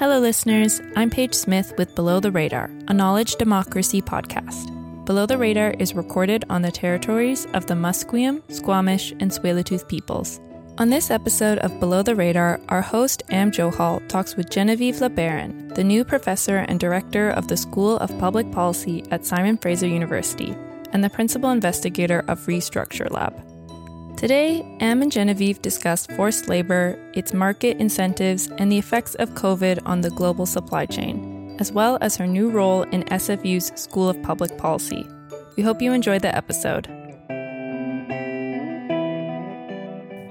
Hello, listeners. I'm Paige Smith with Below the Radar, a knowledge democracy podcast. Below the Radar is recorded on the territories of the Musqueam, Squamish, and Tsleil-Waututh peoples. On this episode of Below the Radar, our host Am Johal talks with Genevieve LeBaron, the new professor and director of the School of Public Policy at Simon Fraser University and the principal investigator of Restructure Lab. Today, Am and Genevieve discuss forced labor, its market incentives, and the effects of COVID on the global supply chain, as well as her new role in SFU's School of Public Policy. We hope you enjoy the episode.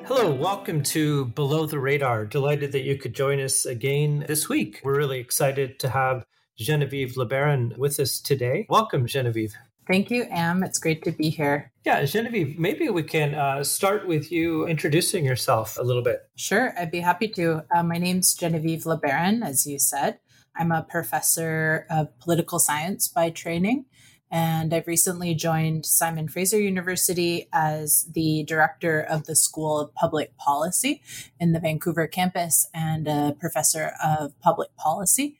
Hello, welcome to Below the Radar. Delighted that you could join us again this week. We're really excited to have Genevieve LeBaron with us today. Welcome, Genevieve. Thank you, Am. It's great to be here. Yeah, Genevieve, maybe we can uh, start with you introducing yourself a little bit. Sure, I'd be happy to. Uh, my name's Genevieve LeBaron, as you said. I'm a professor of political science by training, and I've recently joined Simon Fraser University as the director of the School of Public Policy in the Vancouver campus and a professor of public policy.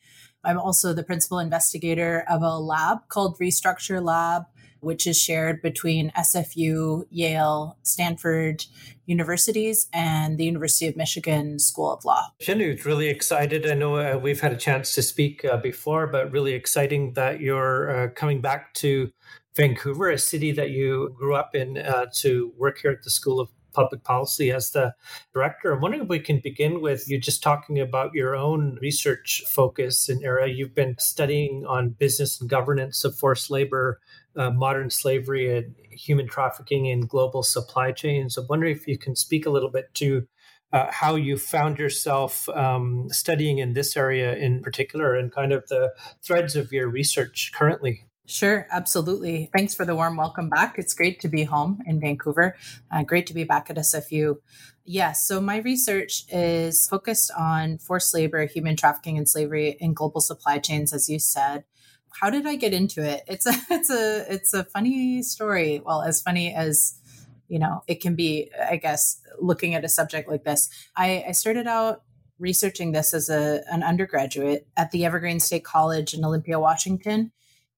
I'm also the principal investigator of a lab called Restructure Lab, which is shared between SFU, Yale, Stanford universities, and the University of Michigan School of Law. Genevieve, really excited. I know uh, we've had a chance to speak uh, before, but really exciting that you're uh, coming back to Vancouver, a city that you grew up in, uh, to work here at the School of public policy as the director. I'm wondering if we can begin with you just talking about your own research focus and area. You've been studying on business and governance of forced labor, uh, modern slavery, and human trafficking in global supply chains. I'm wondering if you can speak a little bit to uh, how you found yourself um, studying in this area in particular and kind of the threads of your research currently. Sure, absolutely. Thanks for the warm welcome back. It's great to be home in Vancouver. Uh, great to be back at SFU. Yes, so my research is focused on forced labor, human trafficking, and slavery in global supply chains, as you said. How did I get into it? It's a it's a it's a funny story. Well, as funny as you know it can be, I guess. Looking at a subject like this, I, I started out researching this as a an undergraduate at the Evergreen State College in Olympia, Washington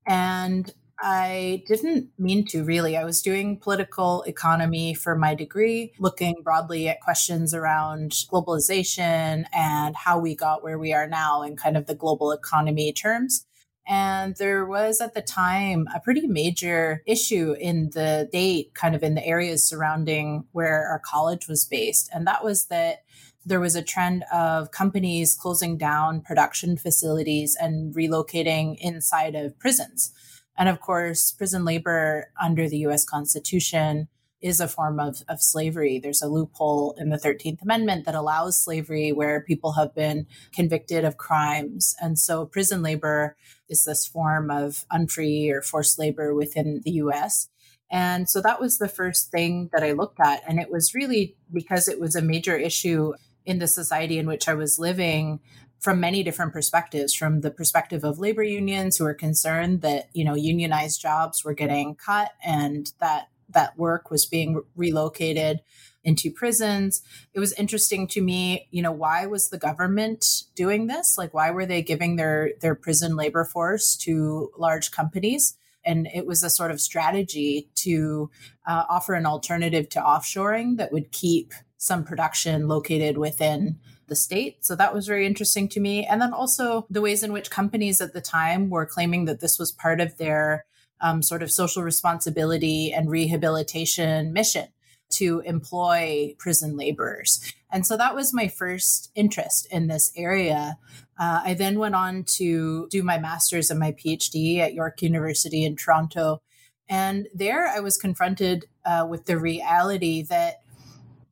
and I didn't mean to really. I was doing political economy for my degree, looking broadly at questions around globalization and how we got where we are now in kind of the global economy terms. And there was at the time a pretty major issue in the state, kind of in the areas surrounding where our college was based. And that was that there was a trend of companies closing down production facilities and relocating inside of prisons. And of course, prison labor under the US Constitution is a form of, of slavery. There's a loophole in the 13th Amendment that allows slavery where people have been convicted of crimes. And so prison labor is this form of unfree or forced labor within the US. And so that was the first thing that I looked at. And it was really because it was a major issue in the society in which I was living from many different perspectives from the perspective of labor unions who were concerned that you know unionized jobs were getting cut and that that work was being relocated into prisons. It was interesting to me you know why was the government doing this? Like why were they giving their their prison labor force to large companies? And it was a sort of strategy to uh, offer an alternative to offshoring that would keep some production located within the state. So that was very interesting to me. And then also the ways in which companies at the time were claiming that this was part of their um, sort of social responsibility and rehabilitation mission to employ prison laborers. And so that was my first interest in this area. Uh, I then went on to do my master's and my PhD at York University in Toronto. And there I was confronted uh, with the reality that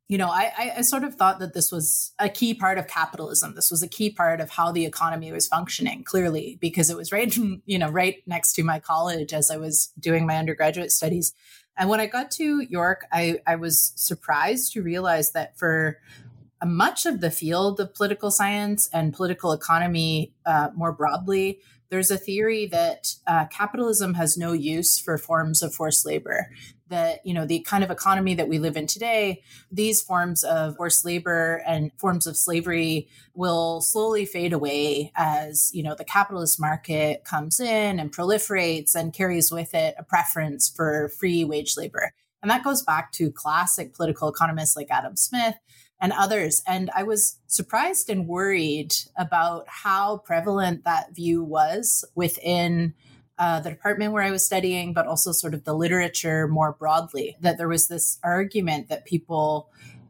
you know, I, I sort of thought that this was a key part of capitalism. This was a key part of how the economy was functioning, clearly, because it was right, you know, right next to my college as I was doing my undergraduate studies. And when I got to York, I, I was surprised to realize that for much of the field of political science and political economy uh, more broadly, there's a theory that uh, capitalism has no use for forms of forced labor that you know the kind of economy that we live in today these forms of forced labor and forms of slavery will slowly fade away as you know the capitalist market comes in and proliferates and carries with it a preference for free wage labor. And that goes back to classic political economists like adam smith and others and i was surprised and worried about how prevalent that view was within uh, the department where I was studying, but also sort of the literature more broadly, that there was this argument that people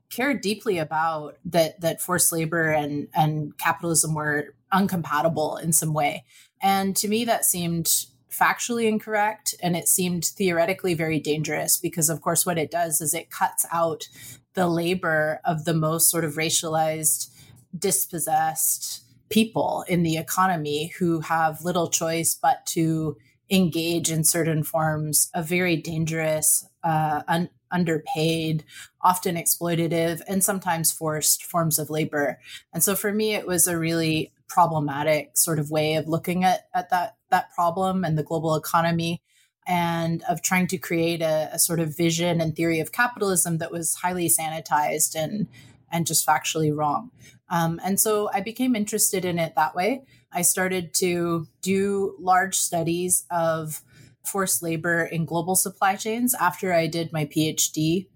cared deeply about that that forced labor and and capitalism were uncompatible in some way. And to me that seemed factually incorrect and it seemed theoretically very dangerous because of course what it does is it cuts out the labor of the most sort of racialized dispossessed people in the economy who have little choice but to engage in certain forms of very dangerous, uh, un- underpaid, often exploitative, and sometimes forced forms of labor. And so for me, it was a really problematic sort of way of looking at, at that, that problem and the global economy and of trying to create a, a sort of vision and theory of capitalism that was highly sanitized and and just factually wrong. Um, and so I became interested in it that way. I started to do large studies of forced labor in global supply chains after I did my PhD,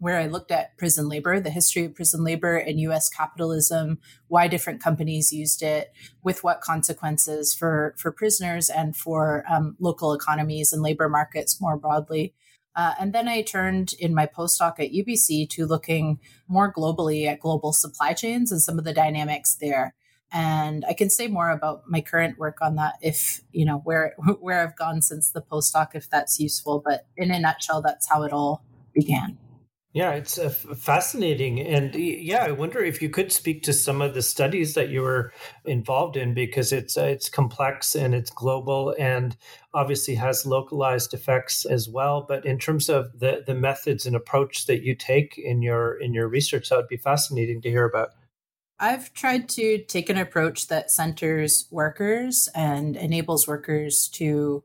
where I looked at prison labor, the history of prison labor in US capitalism, why different companies used it, with what consequences for, for prisoners and for um, local economies and labor markets more broadly. Uh, and then I turned in my postdoc at UBC to looking more globally at global supply chains and some of the dynamics there. And I can say more about my current work on that if, you know, where where I've gone since the postdoc, if that's useful. But in a nutshell, that's how it all began. Yeah, it's uh, fascinating. And yeah, I wonder if you could speak to some of the studies that you were involved in because it's uh, it's complex and it's global and obviously has localized effects as well. But in terms of the the methods and approach that you take in your in your research, that would be fascinating to hear about. I've tried to take an approach that centers workers and enables workers to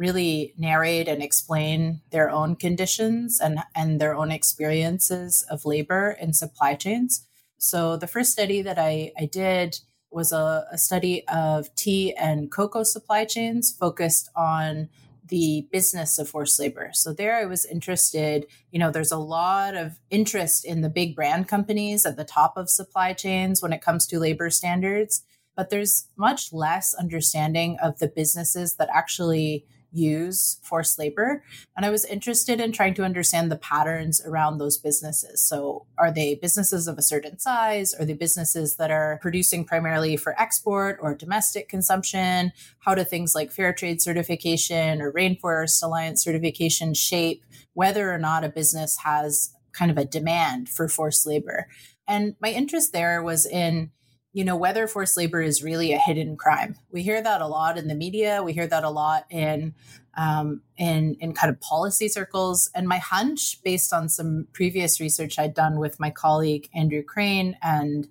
really narrate and explain their own conditions and, and their own experiences of labor in supply chains. So, the first study that I, I did was a, a study of tea and cocoa supply chains focused on the business of forced labor. So there I was interested, you know, there's a lot of interest in the big brand companies at the top of supply chains when it comes to labor standards, but there's much less understanding of the businesses that actually use forced labor. And I was interested in trying to understand the patterns around those businesses. So, are they businesses of a certain size? Are they businesses that are producing primarily for export or domestic consumption? How do things like fair trade certification or Rainforest Alliance certification shape whether or not a business has kind of a demand for forced labor? And my interest there was in you know, whether forced labor is really a hidden crime. We hear that a lot in the media. We hear that a lot in um, in in kind of policy circles. And my hunch, based on some previous research I'd done with my colleague Andrew Crane and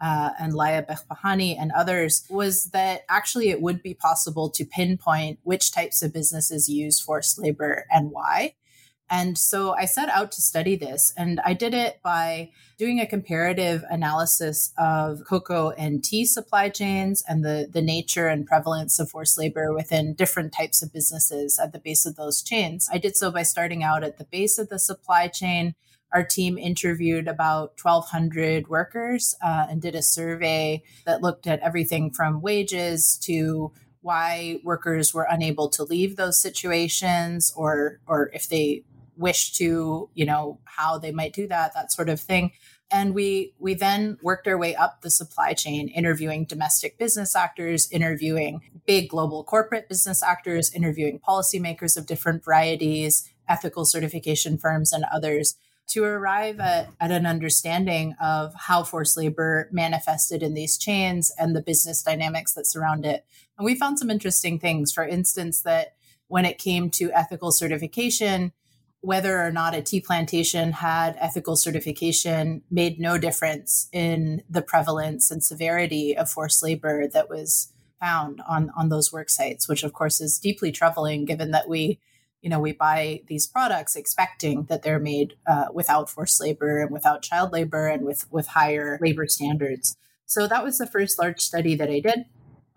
uh, and Laya Behbahani and others, was that actually it would be possible to pinpoint which types of businesses use forced labor and why. And so I set out to study this, and I did it by doing a comparative analysis of cocoa and tea supply chains and the, the nature and prevalence of forced labor within different types of businesses at the base of those chains. I did so by starting out at the base of the supply chain. Our team interviewed about 1,200 workers uh, and did a survey that looked at everything from wages to why workers were unable to leave those situations or or if they wish to, you know, how they might do that, that sort of thing. And we we then worked our way up the supply chain, interviewing domestic business actors, interviewing big global corporate business actors, interviewing policymakers of different varieties, ethical certification firms, and others to arrive at, at an understanding of how forced labor manifested in these chains and the business dynamics that surround it. And we found some interesting things. For instance, that when it came to ethical certification, whether or not a tea plantation had ethical certification made no difference in the prevalence and severity of forced labor that was found on, on those work sites, which of course is deeply troubling given that we you know, we buy these products expecting that they're made uh, without forced labor and without child labor and with, with higher labor standards. So that was the first large study that I did.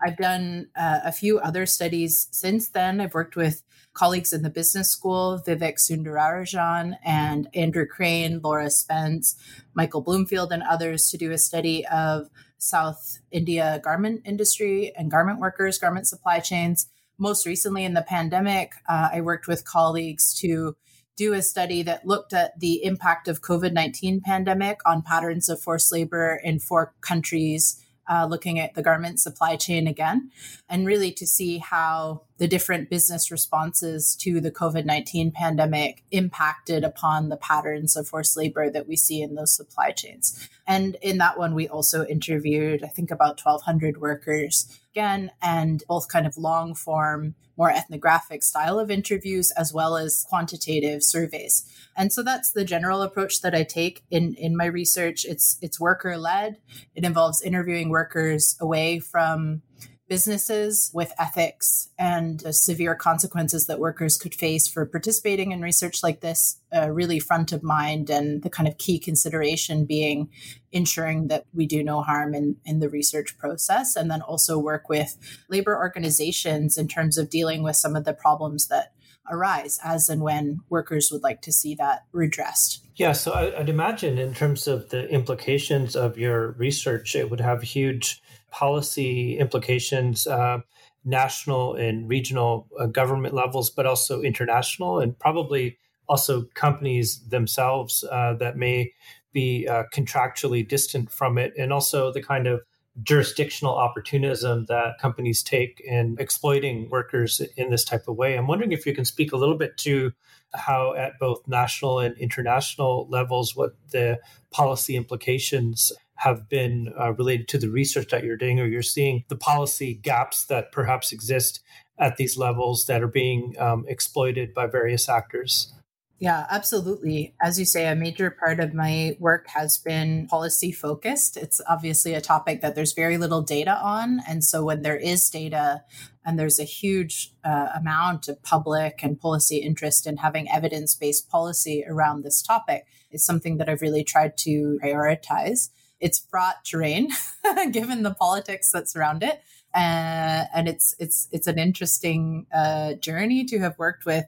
I've done uh, a few other studies since then. I've worked with colleagues in the business school, Vivek Soundararajan and Andrew Crane, Laura Spence, Michael Bloomfield, and others to do a study of South India garment industry and garment workers, garment supply chains. Most recently in the pandemic, uh, I worked with colleagues to do a study that looked at the impact of COVID-19 pandemic on patterns of forced labor in four countries uh, looking at the garment supply chain again, and really to see how the different business responses to the COVID 19 pandemic impacted upon the patterns of forced labor that we see in those supply chains. And in that one, we also interviewed, I think, about 1,200 workers again, and both kind of long form, more ethnographic style of interviews, as well as quantitative surveys. And so that's the general approach that I take in, in my research. It's, it's worker led. It involves interviewing workers away from businesses with ethics and the severe consequences that workers could face for participating in research like this uh, really front of mind and the kind of key consideration being ensuring that we do no harm in, in the research process and then also work with labor organizations in terms of dealing with some of the problems that arise as and when workers would like to see that redressed. Yeah, so I, would imagine in terms of the implications of your research, it would have huge policy implications, uh, national and regional uh, government levels, but also international, and probably also companies themselves uh, that may be uh, contractually distant from it, and also the kind of jurisdictional opportunism that companies take in exploiting workers in this type of way. I'm wondering if you can speak a little bit to how, at both national and international levels, what the policy implications have been uh, related to the research that you're doing, or you're seeing the policy gaps that perhaps exist at these levels that are being um, exploited by various actors. Yeah, absolutely. As you say, a major part of my work has been policy focused. It's obviously a topic that there's very little data on. And so when there is data and there's a huge uh, amount of public and policy interest in having evidence based policy around this topic, it's something that I've really tried to prioritize. It's fraught terrain, given the politics that surround it. Uh, and it's it's it's an interesting uh, journey to have worked with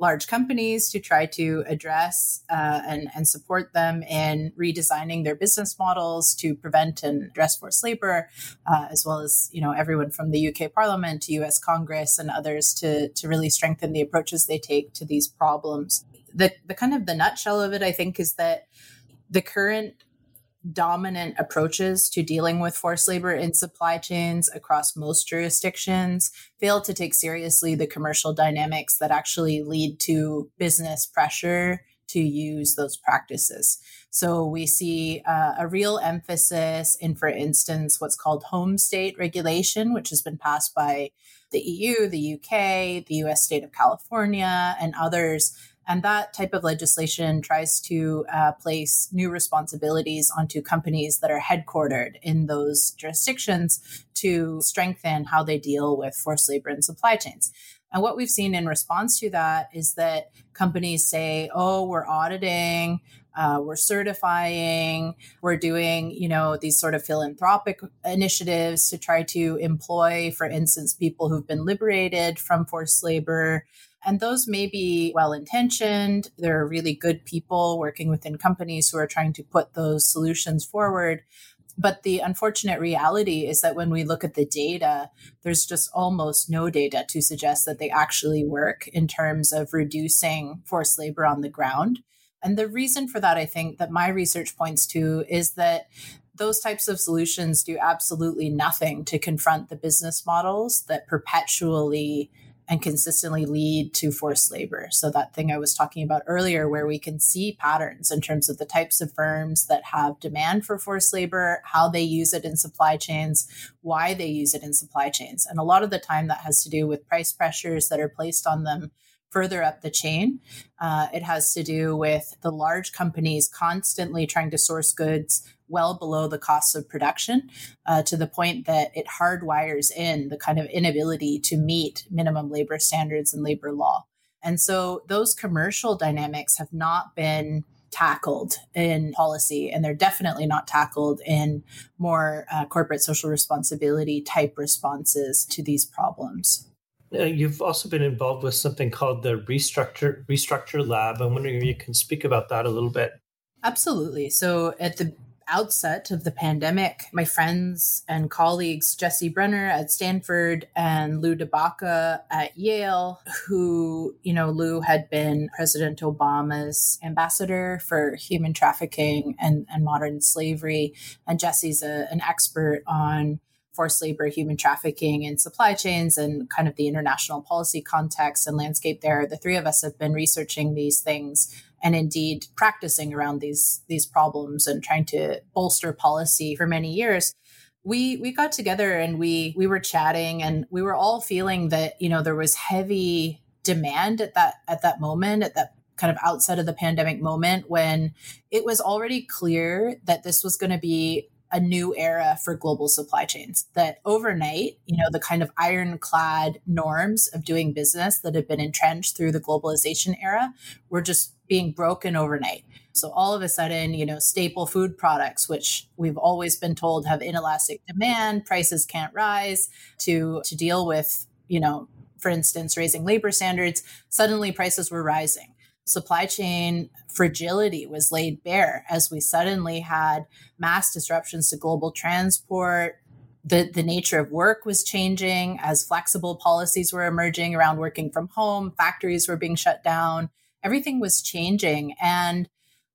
large companies to try to address uh, and, and support them in redesigning their business models to prevent and address forced labor, uh, as well as you know everyone from the UK Parliament to US Congress and others to to really strengthen the approaches they take to these problems. The the kind of the nutshell of it, I think, is that the current dominant approaches to dealing with forced labor in supply chains across most jurisdictions fail to take seriously the commercial dynamics that actually lead to business pressure to use those practices. So we see uh, a real emphasis in, for instance, what's called home state regulation, which has been passed by the EU, the UK, the US state of California, and others and that type of legislation tries to uh, place new responsibilities onto companies that are headquartered in those jurisdictions to strengthen how they deal with forced labor in supply chains. And what we've seen in response to that is that companies say, oh, we're auditing, uh, we're certifying, we're doing, you know, these sort of philanthropic initiatives to try to employ, for instance, people who've been liberated from forced labor. And those may be well intentioned. There are really good people working within companies who are trying to put those solutions forward. But the unfortunate reality is that when we look at the data, there's just almost no data to suggest that they actually work in terms of reducing forced labor on the ground. And the reason for that, I think, that my research points to is that those types of solutions do absolutely nothing to confront the business models that perpetually and consistently lead to forced labor. So, that thing I was talking about earlier, where we can see patterns in terms of the types of firms that have demand for forced labor, how they use it in supply chains, why they use it in supply chains. And a lot of the time, that has to do with price pressures that are placed on them further up the chain. Uh, it has to do with the large companies constantly trying to source goods well below the costs of production uh, to the point that it hardwires in the kind of inability to meet minimum labor standards and labor law. And so those commercial dynamics have not been tackled in policy, and they're definitely not tackled in more uh, corporate social responsibility type responses to these problems. Uh, you've also been involved with something called the Restructure Restructure Lab. I'm wondering if you can speak about that a little bit. Absolutely. So at the outset of the pandemic, my friends and colleagues, Jessie Brunner at Stanford and Lou DeBaca at Yale, who, you know, Lou had been President Obama's ambassador for human trafficking and, and modern slavery. And Jessie's a, an expert on forced labor, human trafficking, and supply chains, and kind of the international policy context and landscape there. The three of us have been researching these things and indeed practicing around these these problems and trying to bolster policy for many years we we got together and we we were chatting and we were all feeling that you know there was heavy demand at that at that moment at that kind of outside of the pandemic moment when it was already clear that this was going to be a new era for global supply chains that overnight you know the kind of ironclad norms of doing business that had been entrenched through the globalization era were just being broken overnight. So all of a sudden you know staple food products which we've always been told have inelastic demand prices can't rise to to deal with you know for instance raising labor standards suddenly prices were rising. Supply chain fragility was laid bare as we suddenly had mass disruptions to global transport. The, the nature of work was changing as flexible policies were emerging around working from home, factories were being shut down, everything was changing. And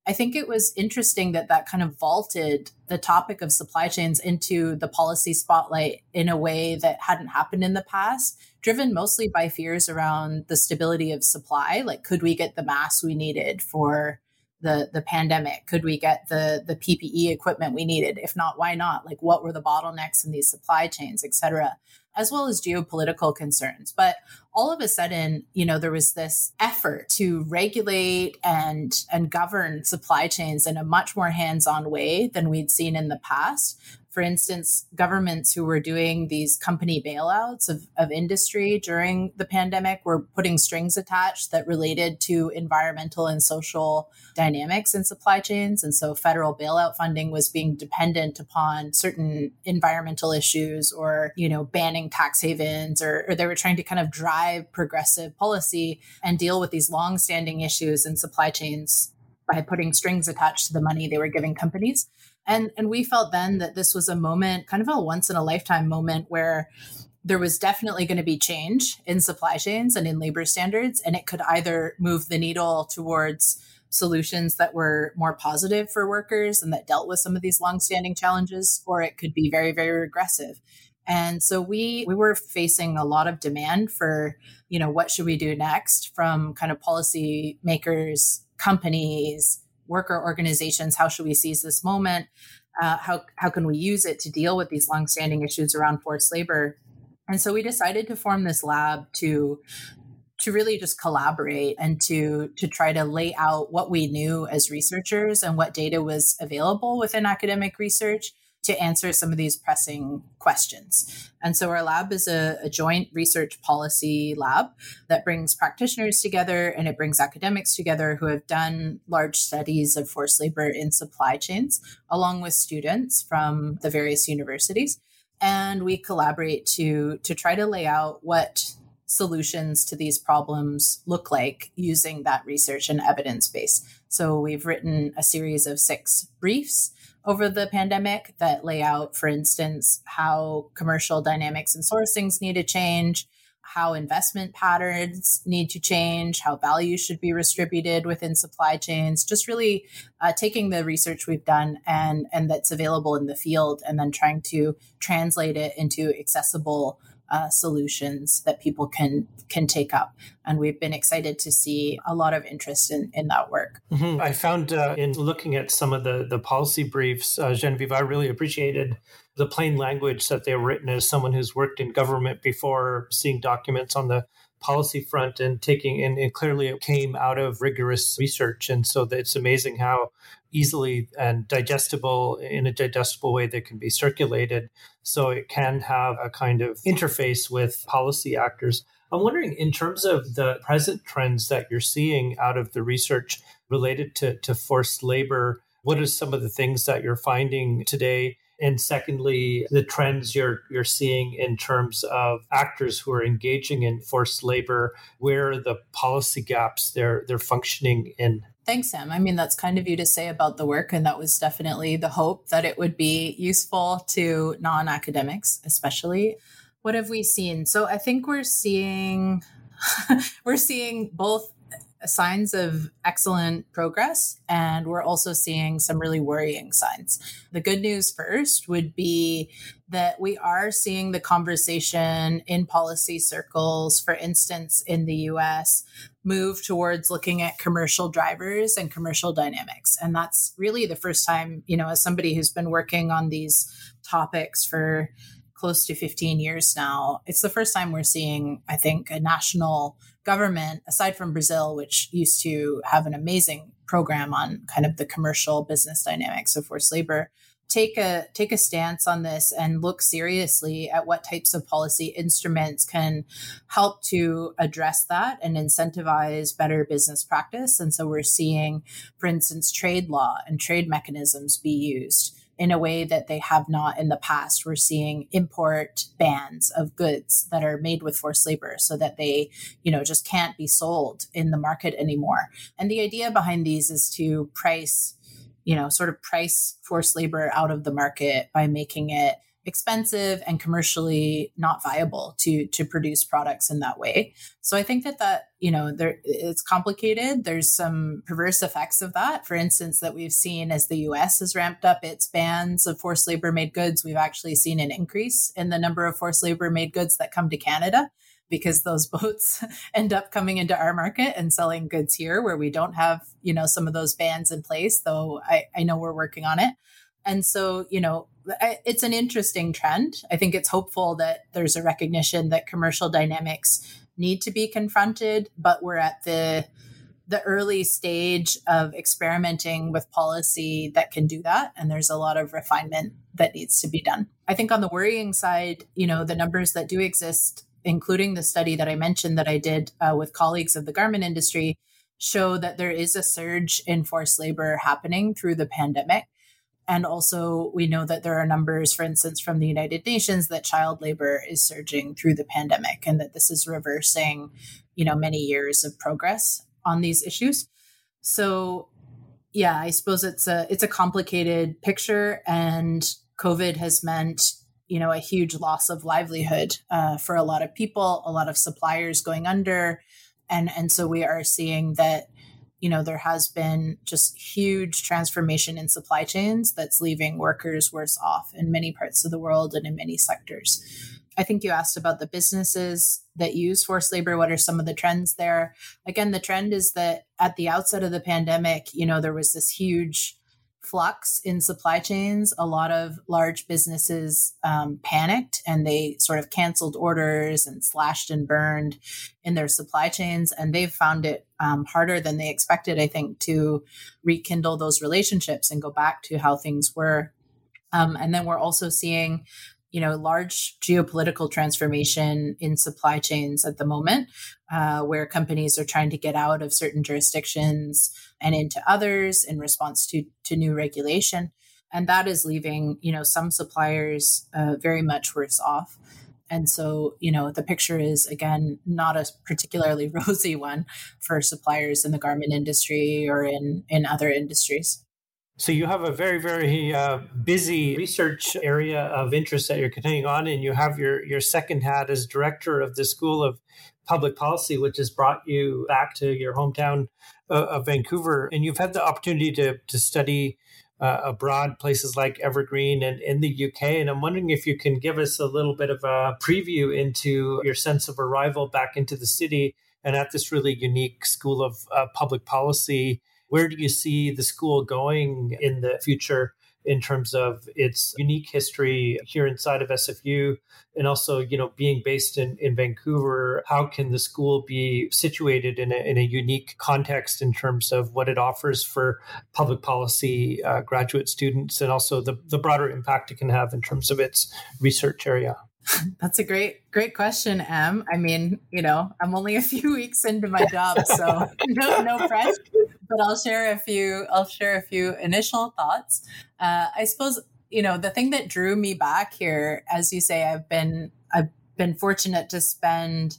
I think it was interesting that that kind of vaulted the topic of supply chains into the policy spotlight in a way that hadn't happened in the past, driven mostly by fears around the stability of supply. Like, could we get the masks we needed for the the pandemic? Could we get the the PPE equipment we needed? If not, why not? Like, what were the bottlenecks in these supply chains, et cetera? As well as geopolitical concerns. But all of a sudden, you know, there was this effort to regulate and and govern supply chains in a much more hands-on way than we'd seen in the past for instance, governments who were doing these company bailouts of, of industry during the pandemic were putting strings attached that related to environmental and social dynamics in supply chains. And so federal bailout funding was being dependent upon certain environmental issues or, you know, banning tax havens or, or they were trying to kind of drive progressive policy and deal with these long-standing issues in supply chains by putting strings attached to the money they were giving companies. And and we felt then that this was a moment, kind of a once in a lifetime moment where there was definitely going to be change in supply chains and in labor standards and it could either move the needle towards solutions that were more positive for workers and that dealt with some of these longstanding challenges or it could be very very regressive. And so we we were facing a lot of demand for you know what should we do next from kind of policy makers companies worker organizations how should we seize this moment? Uh, how, how can we use it to deal with these longstanding issues around forced labor? And so we decided to form this lab to to really just collaborate and to to try to lay out what we knew as researchers and what data was available within academic research to answer some of these pressing questions. And so our lab is a, a, joint research policy lab that brings practitioners together and it brings academics together who have done large studies of forced labor in supply chains, along with students from the various universities. And we collaborate to, to try to lay out what solutions to these problems look like using that research and evidence base. So we've written a series of six briefs over the pandemic that lay out, for instance, how commercial dynamics and sourcings need to change, how investment patterns need to change, how value should be distributed within supply chains. Just really uh, taking the research we've done and and that's available in the field, and then trying to translate it into accessible uh, solutions that people can can take up. And we've been excited to see a lot of interest in, in that work. Mm-hmm. I found uh, in looking at some of the, the policy briefs, uh, Genevieve, I really appreciated the plain language that they were written as someone who's worked in government before, seeing documents on the policy front and taking and, and clearly it came out of rigorous research. And so it's amazing how easily and digestible in a digestible way that can be circulated. So it can have a kind of interface with policy actors. I'm wondering in terms of the present trends that you're seeing out of the research related to, to forced labor what are some of the things that you're finding today and secondly the trends you're you're seeing in terms of actors who are engaging in forced labor where are the policy gaps they're they're functioning in Thanks, Am. I mean, that's kind of you to say about the work. And that was definitely the hope that it would be useful to non academics, especially. What have we seen? So I think we're seeing. we're seeing both signs of excellent progress, and we're also seeing some really worrying signs. The good news first would be that we are seeing the conversation in policy circles, for instance, in the US, move towards looking at commercial drivers and commercial dynamics. And that's really the first time, you know, as somebody who's been working on these topics for close to 15 years now, it's the first time we're seeing, I think, a national government, aside from Brazil, which used to have an amazing program on kind of the commercial business dynamics of forced labor, take a take a stance on this and look seriously at what types of policy instruments can help to address that and incentivize better business practice. And so we're seeing for instance trade law and trade mechanisms be used in a way that they have not in the past. We're seeing import bans of goods that are made with forced labor so that they, you know, just can't be sold in the market anymore. And the idea behind these is to price, you know, sort of price forced labor out of the market by making it expensive and commercially not viable to to produce products in that way. So I think that that you know there it's complicated. There's some perverse effects of that. For instance, that we've seen as the U.S. has ramped up its bans of forced labor made goods, we've actually seen an increase in the number of forced labor made goods that come to Canada because those boats end up coming into our market and selling goods here where we don't have you know some of those bans in place though i, I know we're working on it and so you know it's an interesting trend. I think it's hopeful that there's a recognition that commercial dynamics need to be confronted, but we're at the the early stage of experimenting with policy that can do that and there's a lot of refinement that needs to be done. I think on the worrying side, you know, the numbers that do exist including the study that I mentioned that I did uh, with colleagues of the garment industry show that there is a surge in forced labor happening through the pandemic and also, we know that there are numbers, for instance, from the United Nations that child labor is surging through the pandemic and that this is reversing, you know, many years of progress on these issues. So, yeah, I suppose it's a it's a complicated picture, and COVID has meant you know a huge loss of livelihood uh, for a lot of people, a lot of suppliers going under, and and so we are seeing that you know there has been just huge transformation in supply chains that's leaving workers worse off in many parts of the world and in many sectors. I think you asked about the businesses that use forced labor. What are some of the trends there? Again the trend is that at the outset of the pandemic you know there was this huge flux in supply chains, a lot of large businesses um, panicked and they sort of canceled orders and slashed and burned in their supply chains. And they've found it um, harder than they expected, I think, to rekindle those relationships and go back to how things were. Um, and then we're also seeing you know large geopolitical transformation in supply chains at the moment uh, where companies are trying to get out of certain jurisdictions and into others in response to to new regulation. And that is leaving you know some suppliers uh, very much worse off. And so you know the picture is again not a particularly rosy one for suppliers in the garment industry or in in other industries so you have a very, very uh, busy research area of interest that you're continuing on, and you have your your second hat as director of the School of Public Policy, which has brought you back to your hometown uh, of Vancouver, and you've had the opportunity to to study uh, abroad, places like Evergreen and in the UK. And I'm wondering if you can give us a little bit of a preview into your sense of arrival back into the city and at this really unique School of uh, Public Policy where do you see the school going in the future? in terms of its unique history here inside of SFU and also you know being based in, in Vancouver how can the school be situated in a, in a unique context in terms of what it offers for public policy uh, graduate students and also the, the broader impact it can have in terms of its research area that's a great, great question, Am. I mean, you know, I'm only a few weeks into my job, so no, no pressure. But I'll share a few. I'll share a few initial thoughts. Uh, I suppose you know the thing that drew me back here, as you say, I've been I've been fortunate to spend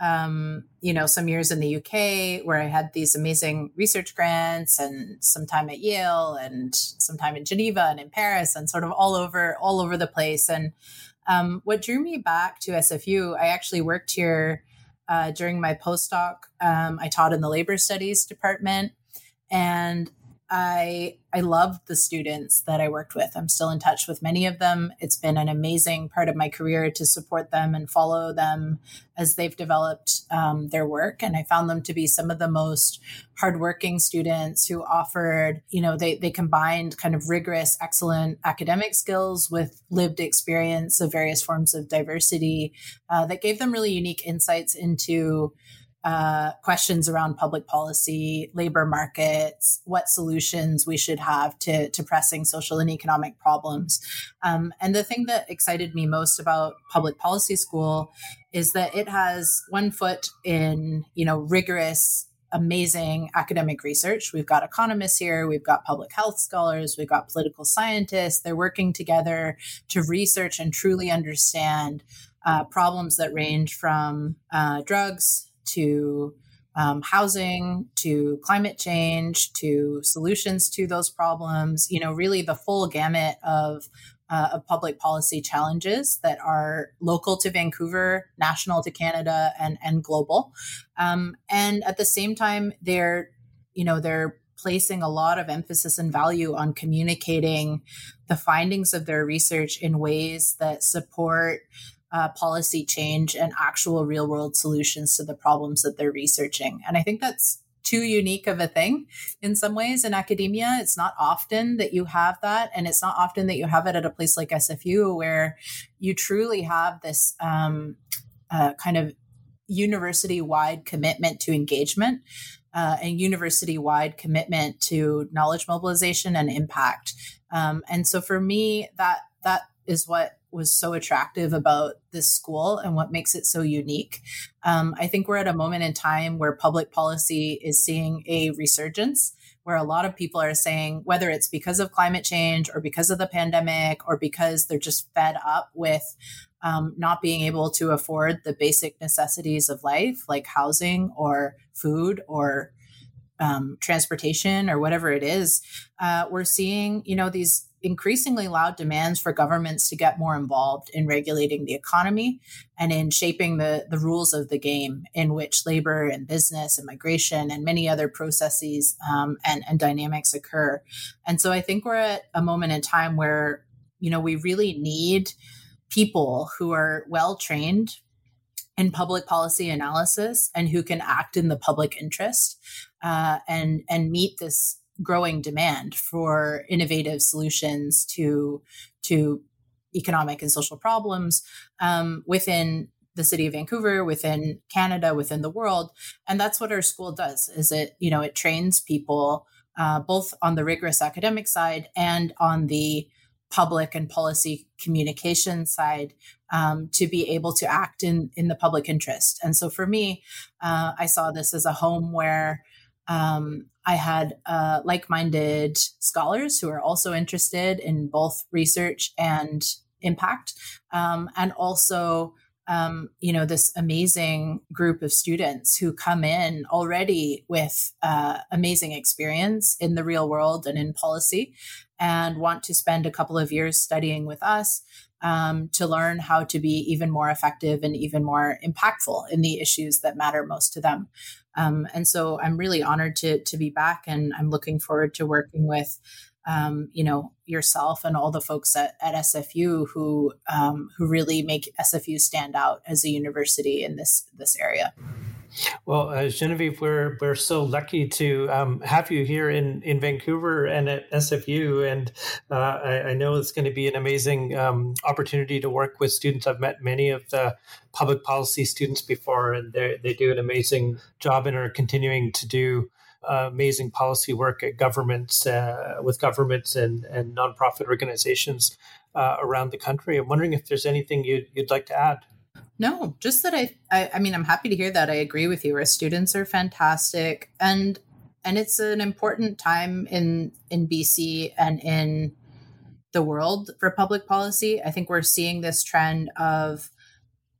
um, you know, some years in the UK where I had these amazing research grants and some time at Yale and some time in Geneva and in Paris and sort of all over, all over the place. And um, what drew me back to SFU, I actually worked here uh, during my postdoc. Um, I taught in the labor studies department, and I I loved the students that I worked with. I'm still in touch with many of them. It's been an amazing part of my career to support them and follow them as they've developed um, their work. And I found them to be some of the most hardworking students who offered, you know, they they combined kind of rigorous, excellent academic skills with lived experience of various forms of diversity uh, that gave them really unique insights into uh, questions around public policy, labor markets, what solutions we should have to, to pressing social and economic problems. Um, and the thing that excited me most about public policy school is that it has one foot in, you know, rigorous amazing academic research. We've got economists here, we've got public health scholars, we've got political scientists. They're working together to research and truly understand uh, problems that range from uh, drugs to um, housing to climate change to solutions to those problems you know really the full gamut of uh, of public policy challenges that are local to Vancouver, national to Canada, and and global. Um, and at the same time, they're you know they're placing a lot of emphasis and value on communicating the findings of their research in ways that support uh, policy change and actual real world solutions to the problems that they're researching. And I think that's too unique of a thing in some ways in academia. It's not often that you have that. And it's not often that you have it at a place like SFU where you truly have this um, uh, kind of university wide commitment to engagement. Uh, and university wide commitment to knowledge mobilization and impact. Um, and so for me, that that is what was so attractive about this school and what makes it so unique. Um, I think we're at a moment in time where public policy is seeing a resurgence where a lot of people are saying whether it's because of climate change or because of the pandemic or because they're just fed up with um, not being able to afford the basic necessities of life like housing or food or um, transportation or whatever it is uh, we're seeing you know these increasingly loud demands for governments to get more involved in regulating the economy and in shaping the, the rules of the game in which labor and business and migration and many other processes um, and, and dynamics occur. And so I think we're at a moment in time where, you know, we really need people who are well trained in public policy analysis and who can act in the public interest uh, and and meet this growing demand for innovative solutions to to economic and social problems um, within the city of Vancouver, within Canada, within the world, and that's what our school does. Is it you know it trains people uh, both on the rigorous academic side and on the public and policy communication side um, to be able to act in in the public interest. And so for me, uh, I saw this as a home where um, I had uh, like minded scholars who are also interested in both research and impact, um, and also um, you know, this amazing group of students who come in already with uh, amazing experience in the real world and in policy and want to spend a couple of years studying with us um, to learn how to be even more effective and even more impactful in the issues that matter most to them. Um, and so I'm really honored to, to be back and I'm looking forward to working with um, you know yourself and all the folks at, at SFU who um, who really make SFU stand out as a university in this this area. Well, uh, Genevieve, we're we're so lucky to um, have you here in, in Vancouver and at SFU, and uh, I, I, know it's going to be an amazing um, opportunity to work with students. I've met many of the public policy students before, and they they do an amazing job and are continuing to do uh, amazing policy work at governments uh, with governments and and nonprofit organizations uh, around the country. I'm wondering if there's anything you'd, you'd like to add. No, just that I, I, I mean, I'm happy to hear that. I agree with you. Our students are fantastic, and and it's an important time in in BC and in the world for public policy. I think we're seeing this trend of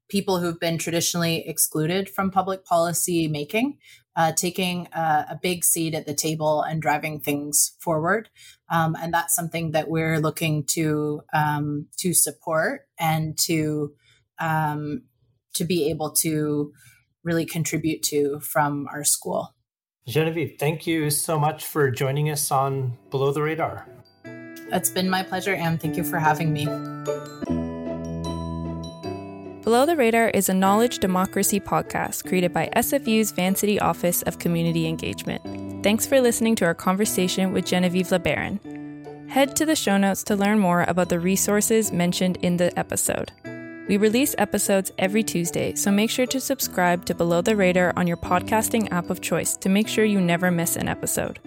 people who've been traditionally excluded from public policy making uh, taking a, a, big seat at the table and driving things forward. Um, and that's something that we're looking to um, to support and to um, to be able to really contribute to from our school. Genevieve, thank you so much for joining us on Below the Radar. It's been my pleasure, and thank you for having me. Below the Radar is a knowledge democracy podcast created by SFU's Vancity Office of Community Engagement. Thanks for listening to our conversation with Genevieve LeBaron. Head to the show notes to learn more about the resources mentioned in the episode. We release episodes every Tuesday, so make sure to subscribe to Below the Radar on your podcasting app of choice to make sure you never miss an episode.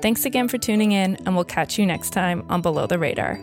Thanks again for tuning in, and we'll catch you next time on Below the Radar.